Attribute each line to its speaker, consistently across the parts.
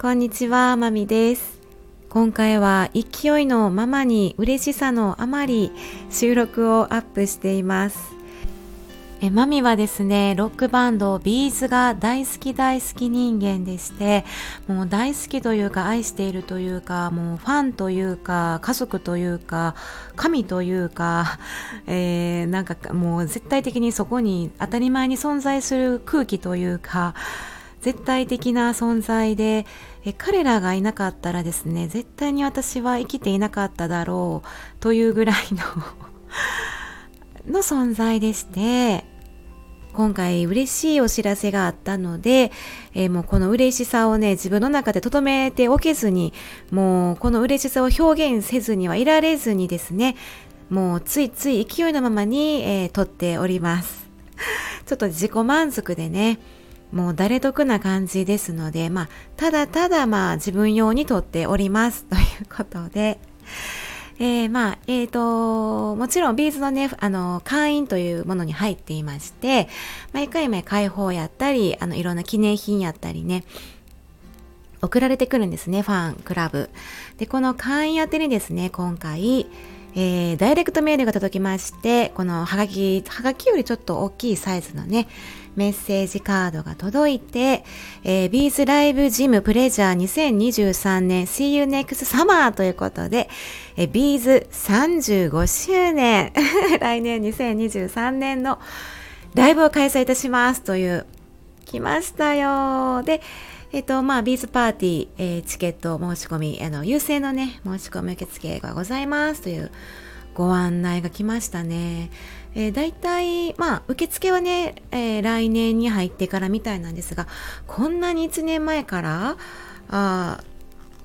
Speaker 1: こんにちは、まみです。今回は勢いのままに嬉しさのあまり収録をアップしています。えマミはですね、ロックバンドビーズが大好き大好き人間でして、もう大好きというか愛しているというか、もうファンというか、家族というか、神というか、えー、なんかもう絶対的にそこに当たり前に存在する空気というか、絶対的な存在でえ彼らがいなかったらですね絶対に私は生きていなかっただろうというぐらいの の存在でして今回嬉しいお知らせがあったので、え、もうこの嬉しさをね、自分の中で留めておけずに、もうこの嬉しさを表現せずにはいられずにですね、もうついつい勢いのままに、えー、撮っております。ちょっと自己満足でね、もう誰得な感じですので、まあ、ただただまあ自分用に撮っておりますということで、えー、まあ、えっ、ー、と、もちろんビーズのね、あの、会員というものに入っていまして、毎回毎開放やったり、あの、いろんな記念品やったりね、送られてくるんですね、ファンクラブ。で、この会員宛てにですね、今回、えー、ダイレクトメールが届きまして、このハガキ、ハガキよりちょっと大きいサイズのね、メッセージカードが届いて、えー、 B'z LIVE-GYM Pleasure 2023年 See You Next Summer ということで、えー、 B'z 35周年来年2023年のライブを開催いたしますという、来ましたよで、えっ、と、まあ、 B'z PARTY、えー、チケット申し込み、あの、優先のね、申し込み受付がございますというご案内が来ましたね。えー、大体、まあ、受付はね、えー、来年に入ってからみたいなんですが、こんなに1年前から、あ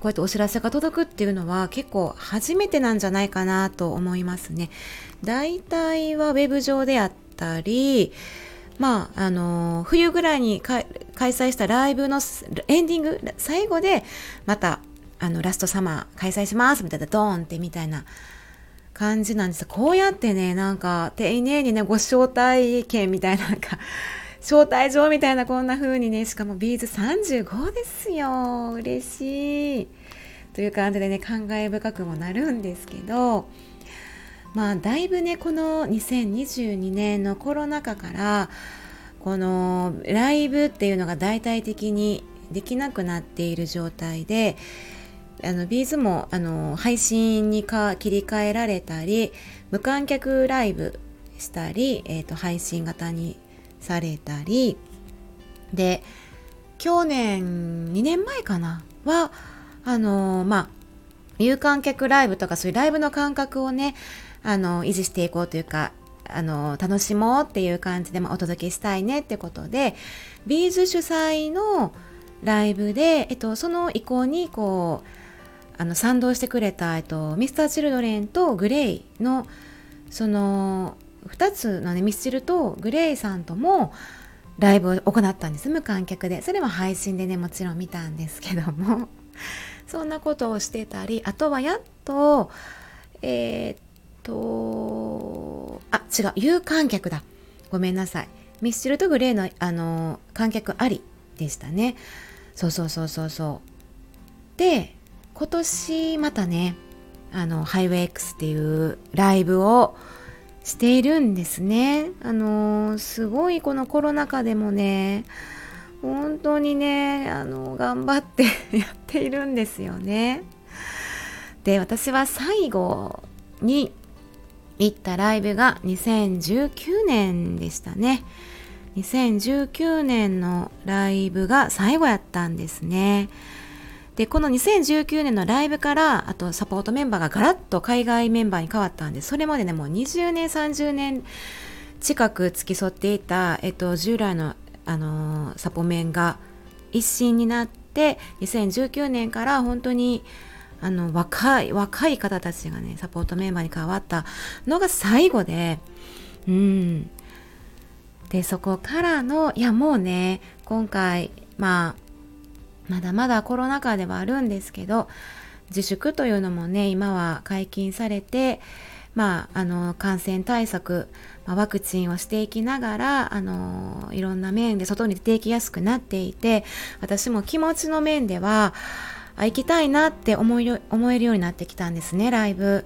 Speaker 1: こうやってお知らせが届くっていうのは結構初めてなんじゃないかなと思いますね。大体はウェブ上であったり、まあ、あのー、冬ぐらいに開催したライブのエンディング、最後で、また、あの、ラストサマー開催しますみたいな、ドーンってみたいな感じなんです。こうやってね、なんか、丁寧にね、ご招待券みたいな、なんか、招待状みたいなこんな風にね、しかもビーズ35ですよ。嬉しい。という感じでね、感慨深くもなるんですけど、まあ、だいぶね、この2022年のコロナ禍から、このライブっていうのが大々的にできなくなっている状態で、あのビーズもあの配信にか切り替えられたり無観客ライブしたり、えーと、配信型にされたりで去年2年前かなはあのまあ有観客ライブとかそういうライブの感覚をねあの維持していこうというかあの楽しもうっていう感じで、まあ、お届けしたいねってことでビーズ主催のライブで、えっと、その意向にこうあの賛同してくれた、えっと、ミスター・チルドレンとグレイのその2つのねミスチルとグレイさんともライブを行ったんです。無観客で。それも配信でねもちろん見たんですけども。そんなことをしてたりあとはやっとえー、っとあ違う有観客だ。ごめんなさい。ミスチルとグレイのあの観客ありでしたね。そうそうそうそうそう。で今年またねあのハイウェイ X っていうライブをしているんですね。あのすごいこのコロナ禍でもね本当にねあの頑張って やっているんですよね。で私は最後に行ったライブが2019年でしたね。2019年のライブが最後やったんですね。でこの2019年のライブからあとサポートメンバーがガラッと海外メンバーに変わったんでそれまでねもう20年30年近く付き添っていた、えっと、従来の、あのー、サポメンが一新になって2019年から本当にあの若い若い方たちがねサポートメンバーに変わったのが最後でうん。でそこからのいやもうね今回まあまだまだコロナ禍ではあるんですけど自粛というのもね今は解禁されてまあ、あの感染対策、まあ、ワクチンをしていきながらあのいろんな面で外に出ていきやすくなっていて私も気持ちの面ではあ行きたいなって思い思えるようになってきたんですねライブ。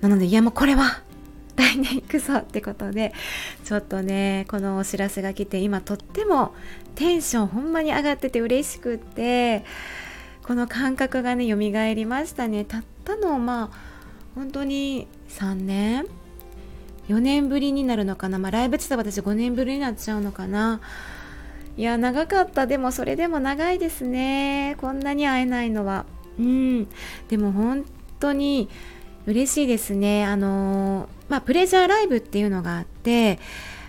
Speaker 1: なのでいやもうこれは 来年行くぞってことでちょっとねこのお知らせが来て今とってもテンションほんまに上がってて嬉しくってこの感覚がね蘇りましたね。たったのまあ本当に3年？4年ぶりになるのかな、まあ、ライブって言ったら私5年ぶりになっちゃうのかな？いや長かった。でもそれでも長いですね。こんなに会えないのは。うん。でも本当に嬉しいですね。あのまあプレジャーライブっていうのがあって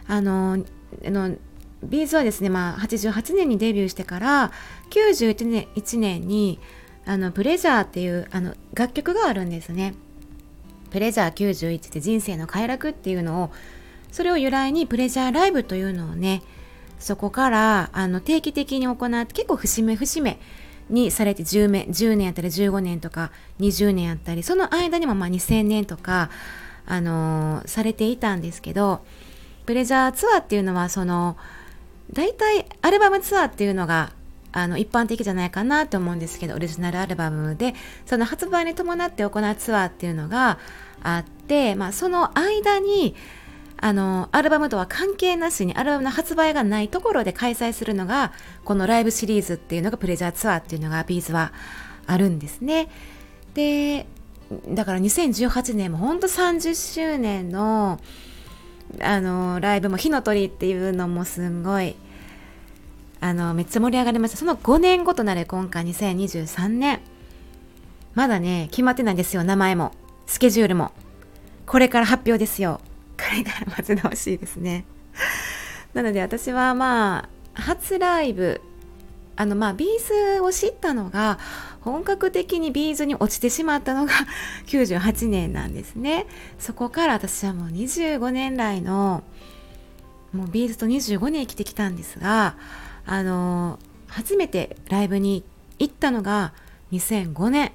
Speaker 1: あのあのビーズはですね、まあ、88年にデビューしてから91年 ,1 年にあのプレジャーっていうあの楽曲があるんですね。プレジャー91って人生の快楽っていうのをそれを由来にプレジャーライブというのをねそこからあの定期的に行って結構節目節目にされて 10, 目10年やったり15年とか20年やったりその間にもまあ2000年とか、あのー、されていたんですけどプレジャーツアーっていうのはその大体アルバムツアーっていうのがあの一般的じゃないかなと思うんですけどオリジナルアルバムでその発売に伴って行うツアーっていうのがあって、まあ、その間にあのアルバムとは関係なしにアルバムの発売がないところで開催するのがこのライブシリーズっていうのがプレジャーツアーっていうのがビーズはあるんですね。でだから2018年も本当30周年のあのライブも火の鳥っていうのもすんごいあのめっちゃ盛り上がりました。その5年後となる今回2023年まだね決まってないんですよ名前も。スケジュールも。これから発表ですよ。これから待ち遠しいですね。なので私はまあ初ライブあのまあ B'zを知ったのが本格的に B'zに落ちてしまったのが 98年なんですね。そこから私はもう25年来のもう B'zと25年生きてきたんですがあの初めてライブに行ったのが2005年。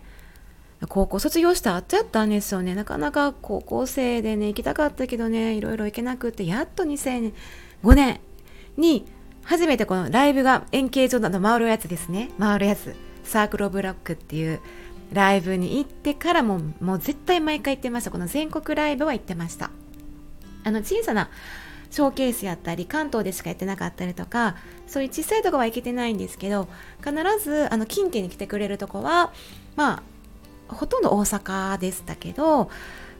Speaker 1: 高校卒業した後やったんですよね。なかなか高校生でね行きたかったけどねいろいろ行けなくってやっと2005年に初めてこのライブが円形状の回るやつですね。回るやつ。サークル・ブ・ラックっていうライブに行ってからももう絶対毎回行ってました。この全国ライブは行ってました。あの小さなショーケースやったり関東でしかやってなかったりとかそういう小さいとこは行けてないんですけど必ずあの近畿に来てくれるとこはまあほとんど大阪でしたけど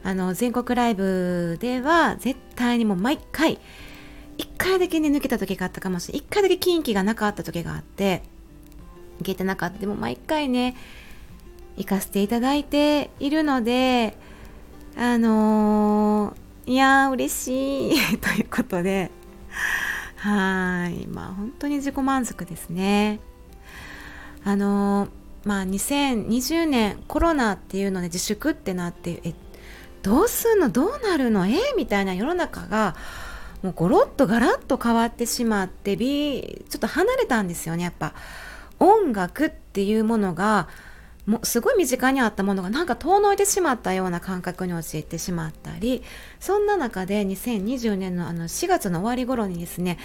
Speaker 1: あの全国ライブでは絶対にもう毎回1回だけね抜けた時があったかもしれない。1回だけ近畿がなかった時があって行けてなかった。でも毎回ね行かせていただいているのであのーいやー嬉しい。ということで。はい。まあ本当に自己満足ですね。あのまあ2020年コロナっていうので自粛ってなってえどうすんの？どうなるの？え？みたいな世の中がもうゴロッとガラッと変わってしまってちょっと離れたんですよねやっぱ。音楽っていうものがもすごい身近にあったものがなんか遠のいてしまったような感覚に陥ってしまったりそんな中で2020年のあの4月の終わり頃にですね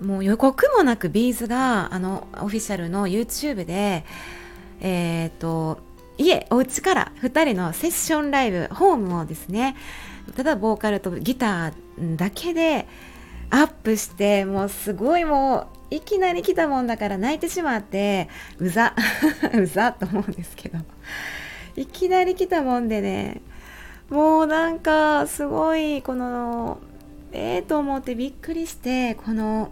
Speaker 1: もう予告もなくビーズがあのオフィシャルの YouTube でえっ、ー、と家お家から2人のセッションライブホームをですねただボーカルとギターだけでアップしてもうすごいもういきなり来たもんだから泣いてしまってうざ うざと思うんですけどいきなり来たもんでねもうなんかすごいこのええー、と思ってびっくりしてこの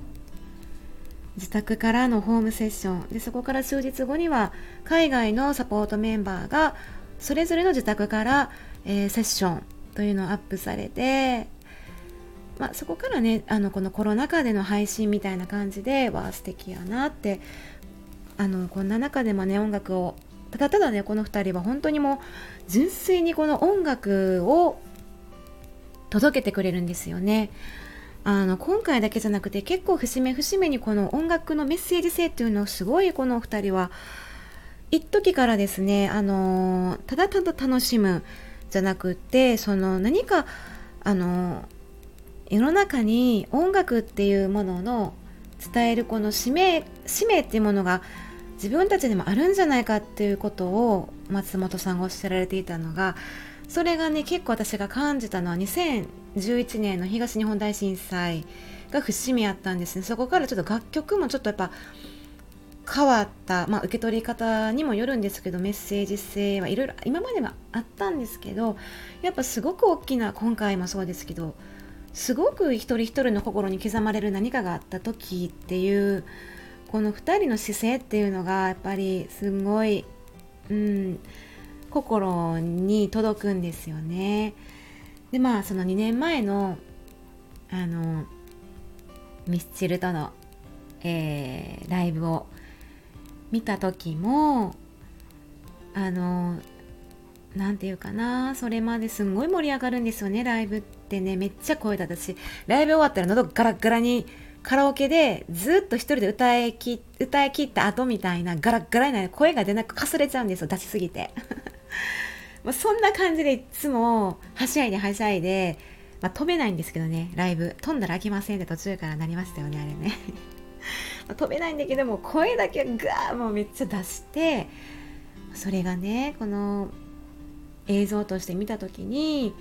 Speaker 1: 自宅からのホームセッションでそこから数日後には海外のサポートメンバーがそれぞれの自宅から、えー、セッションというのをアップされてまあ、そこからねあのこのコロナ禍での配信みたいな感じでわあ素敵やなってあのこんな中でもね音楽をただただねこの2人は本当にもう純粋にこの音楽を届けてくれるんですよね。あの今回だけじゃなくて結構節目節目にこの音楽のメッセージ性っていうのをすごいこの2人は一時からですねあのただただ楽しむじゃなくてその何かあの世の中に音楽っていうものの伝えるこの使命使命っていうものが自分たちにもあるんじゃないかっていうことを松本さんがおっしゃられていたのがそれがね結構私が感じたのは2011年の東日本大震災が節目やったんですね。そこからちょっと楽曲もちょっとやっぱ変わった、まあ、受け取り方にもよるんですけどメッセージ性はいろいろ今まではあったんですけどやっぱすごく大きな今回もそうですけどすごく一人一人の心に刻まれる何かがあった時っていうこの2人の姿勢っていうのがやっぱりすごい、うん、心に届くんですよね。でまあその2年前のあのミスチルとの、えー、ライブを見た時もあの何て言うかなそれまですんごい盛り上がるんですよねライブってね。めっちゃ声だったしライブ終わったら喉ガラガラにカラオケでずっと一人で歌いき歌い切った後みたいなガラガラになる声が出なくかすれちゃうんですよ。出しすぎて。まあそんな感じでいつもはしゃいではしゃいで、まあ、飛べないんですけどねライブ。飛んだら飽きませんって途中からなりましたよねあれね。飛べないんだけども声だけガーもうめっちゃ出してそれがねこの映像として見た時に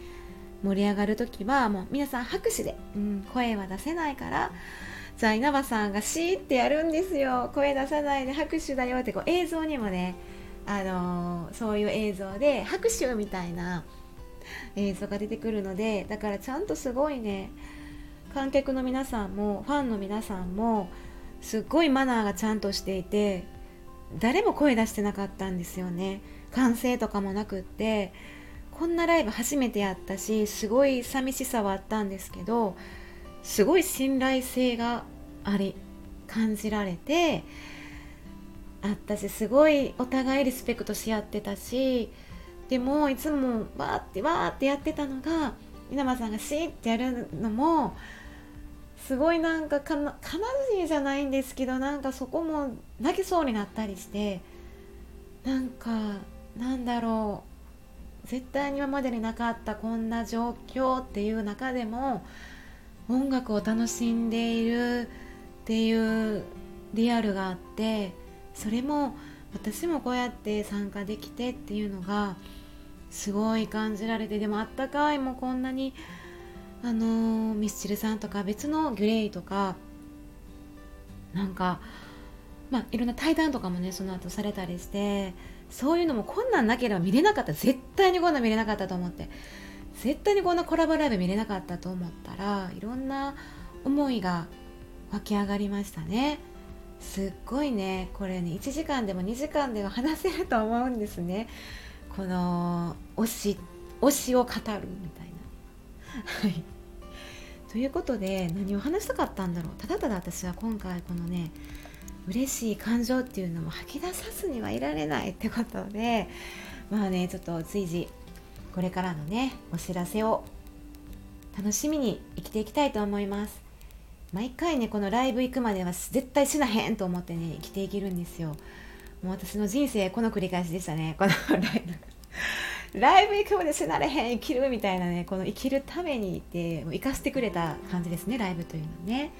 Speaker 1: 盛り上がる時はもう皆さん拍手で、うん、声は出せないからじゃあ稲葉さんがシーってやるんですよ。声出さないで拍手だよってこう映像にもねあの、そういう映像で拍手みたいな映像が出てくるのでだからちゃんとすごいね観客の皆さんもファンの皆さんもすっごいマナーがちゃんとしていて誰も声出してなかったんですよね。歓声とかもなくってこんなライブ初めてやったしすごい寂しさはあったんですけどすごい信頼性があり感じられてあったしすごいお互いリスペクトし合ってたしでもいつもわーってわーってやってたのが稲葉さんがシーってやるのもすごいなんかかな悲しいじゃないんですけどなんかそこも泣きそうになったりしてなんかなんだろう絶対に今までになかったこんな状況っていう中でも音楽を楽しんでいるっていうリアルがあってそれも私もこうやって参加できてっていうのがすごい感じられてでもあったかいもうこんなにあのミスチルさんとか別のグレイとかなんかまあいろんな対談とかもねその後されたりしてそういうのもこんなんなければ見れなかった。絶対にこんなん見れなかったと思って。絶対にこんなコラボライブ見れなかったと思ったらいろんな思いが湧き上がりましたね。すっごいねこれね1時間でも2時間では話せると思うんですね。この推し推しを語るみたいな。ということで何を話したかったんだろう。ただただ私は今回このね嬉しい感情っていうのも吐き出さずにはいられないってことでまあねちょっと随時これからのねお知らせを楽しみに生きていきたいと思います。毎回ねこのライブ行くまでは絶対死なへんと思ってね生きていけるんですよ。もう私の人生この繰り返しでしたね。このライブライブ行くまで死なれへん生きるみたいなねこの生きるためにって生かしてくれた感じですねライブというのはね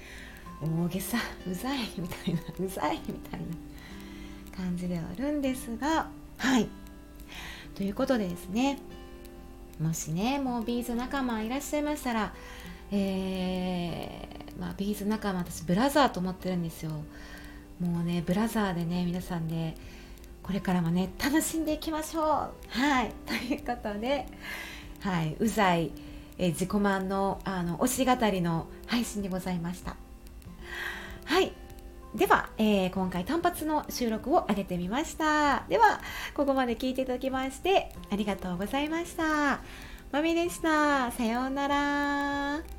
Speaker 1: 大げさうざいみたいなうざいみたいな感じではあるんですが。はい。ということでですね。もしねもう B'z仲間いらっしゃいましたらえー、まあ、 B'z仲間私ブラザーと思ってるんですよ。もうねブラザーでね皆さんでこれからもね楽しんでいきましょう。はい。ということではい。うざい、え自己満のあの推し語りの配信でございました。はい。では、えー、今回単発の収録を上げてみました。ではここまで聞いていただきましてありがとうございました。まみでした。さようなら。